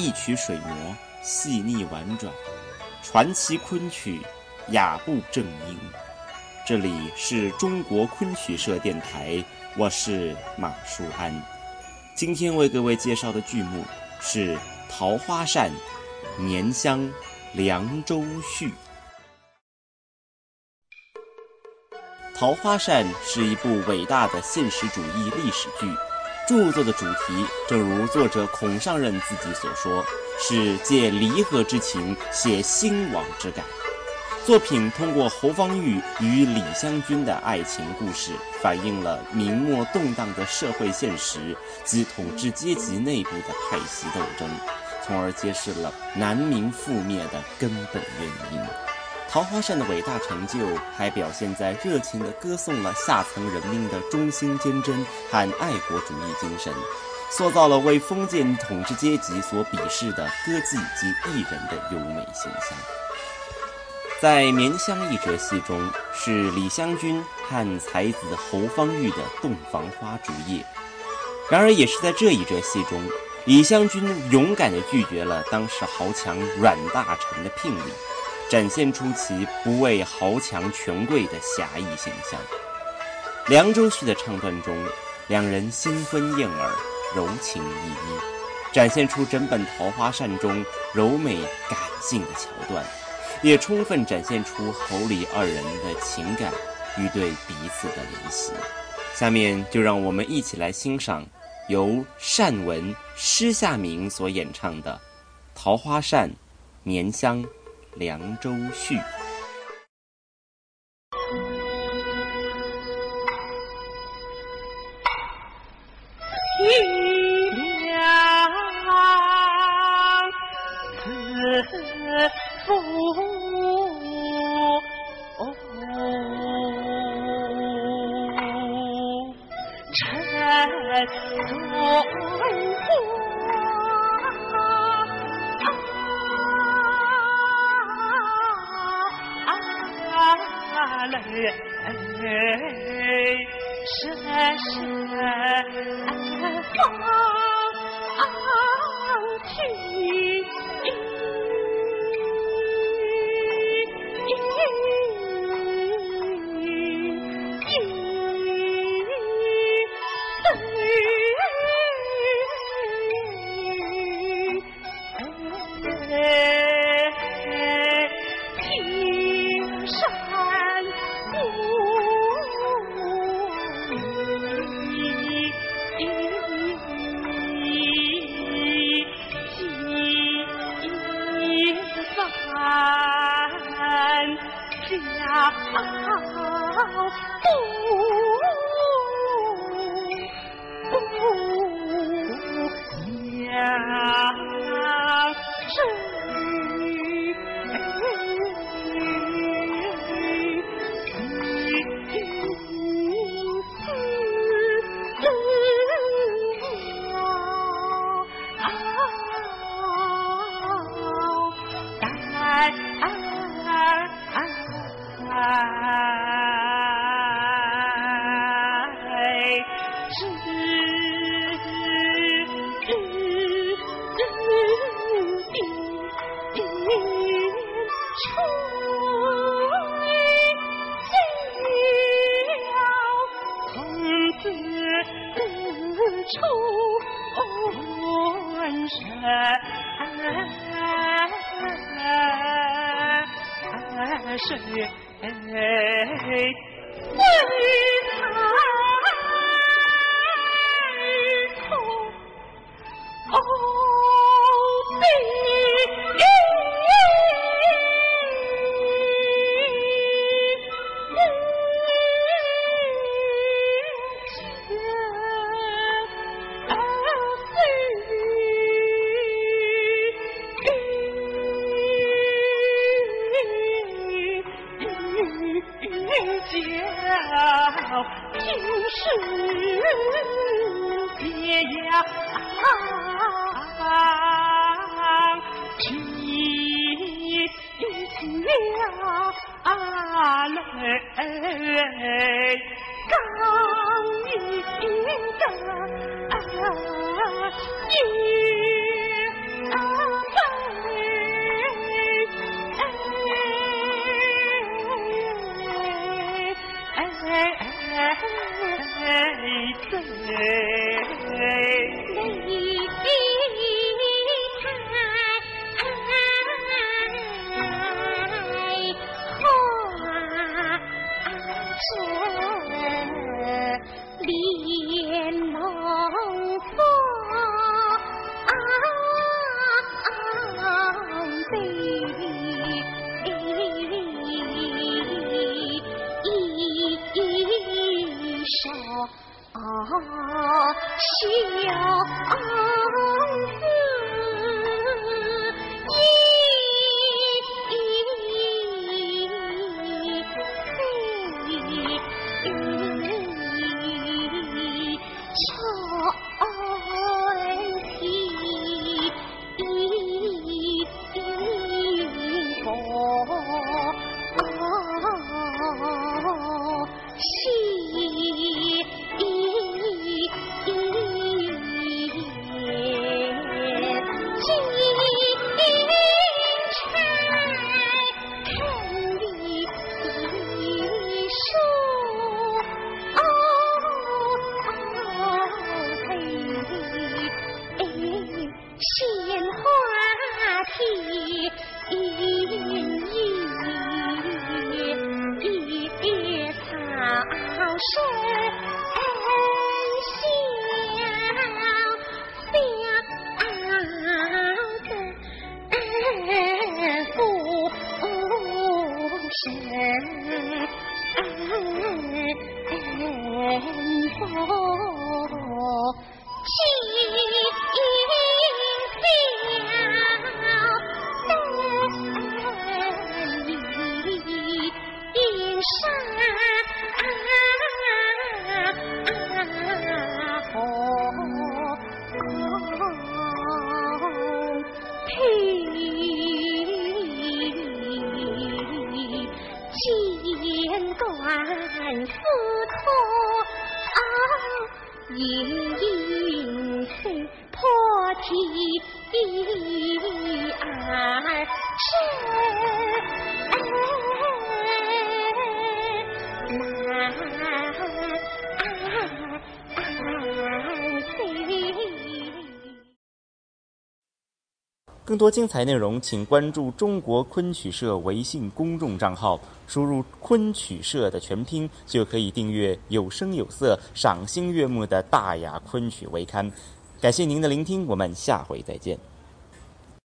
一曲水磨，细腻婉转，传奇昆曲，雅步正音。这里是中国昆曲社电台，我是马舒安。今天为各位介绍的剧目是《桃花扇·年香·凉州序》。《桃花扇》是一部伟大的现实主义历史剧。著作的主题，正如作者孔尚任自己所说，是借离合之情写兴亡之感。作品通过侯方域与李香君的爱情故事，反映了明末动荡的社会现实及统治阶级内部的派系斗争，从而揭示了南明覆灭的根本原因。桃花扇的伟大成就，还表现在热情地歌颂了下层人民的忠心坚贞和爱国主义精神，塑造了为封建统治阶级所鄙视的歌妓及艺人的优美形象。在《绵香》一折戏中，是李香君和才子侯方域的洞房花烛夜。然而，也是在这一折戏中，李香君勇敢地拒绝了当时豪强阮大铖的聘礼。展现出其不畏豪强权贵的侠义形象。凉州序的唱段中，两人新婚燕尔，柔情依依，展现出整本《桃花扇》中柔美感性的桥段，也充分展现出侯李二人的情感与对彼此的怜惜。下面就让我们一起来欣赏由单文施夏明所演唱的《桃花扇·绵香》。凉州序。人儿深放天。春山水刚一个月。鲜花啼一叶草深。去剪断丝拖银影破提更多精彩内容，请关注中国昆曲社微信公众账号，输入“昆曲社”的全拼，就可以订阅有声有色、赏心悦目的大雅昆曲微刊。感谢您的聆听，我们下回再见。